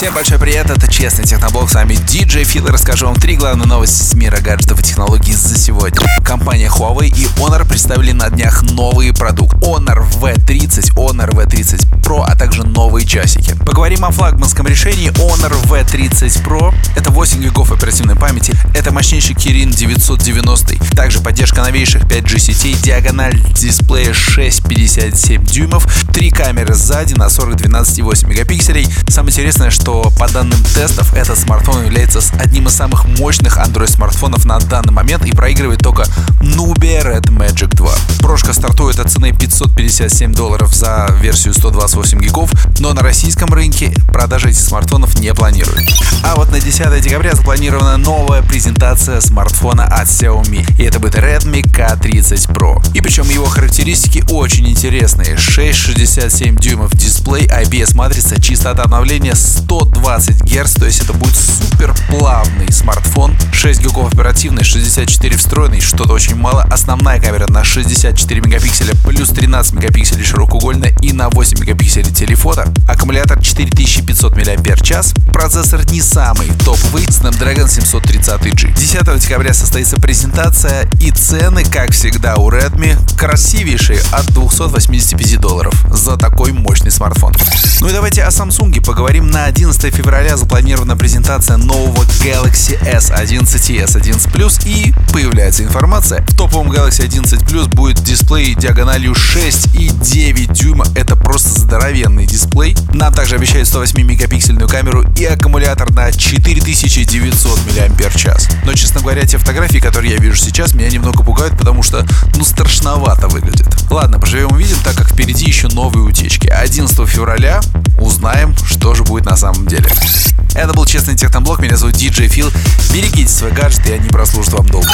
Всем большой привет, это Честный Техноблог, с вами DJ Фил и расскажу вам три главные новости с мира гаджетов и технологий за сегодня. Компания Huawei и Honor представили на днях новые продукты. Honor V30, Honor V30 Pro, а также новые часики. Поговорим о флагманском решении Honor V30 Pro. Это 8 гигов оперативной памяти, это мощнейший Kirin 990. Также поддержка новейших 5G сетей, диагональ дисплея 6,57 дюймов, три камеры сзади на 40, 12 и 8 мегапикселей. Самое интересное, что что по данным тестов этот смартфон является одним из самых мощных Android смартфонов на данный момент и проигрывает только Nubia Red Magic 2. Прошка стартует от цены 557 долларов за версию 128 гигов, но на российском рынке продажи этих смартфонов не планируют. А вот на 10 декабря запланирована новая презентация смартфона от Xiaomi, и это будет Redmi K30 Pro. И причем его характеристики очень интересные. 6,67 дюймов дисплей, IPS матрица, частота обновления 100 120 Гц, то есть это будет супер плавный смартфон. 6 гигов оперативный, 64 встроенный, что-то очень мало. Основная камера на 64 мегапикселя плюс 13 мегапикселей широкоугольная и на 8 мегапикселей телефото. Аккумулятор 4500 мАч. Процессор не самый топовый, Snapdragon 730G. 10 декабря состоится презентация и цены, как всегда у Redmi, красивейшие от 285 долларов за такой мощный смартфон. Ну и давайте о Samsung поговорим на 11 февраля запланирована презентация нового Galaxy S11 и S11 Plus и появляется информация. В топовом Galaxy 11 Plus будет дисплей диагональю 6 и 9 дюйма. Это просто здоровенный дисплей. Нам также обещают 108 мегапиксельную камеру и аккумулятор на 4900 мАч. Но, честно говоря, те фотографии, которые я вижу сейчас, меня немного пугают, потому что, ну, страшновато выглядит. Ладно, поживем увидим, так как впереди еще новые утечки. 11 февраля узнаем, что же будет на самом деле. Это был Честный Техноблог, меня зовут DJ Фил. Берегите свой гаджет, и они прослужат вам долго.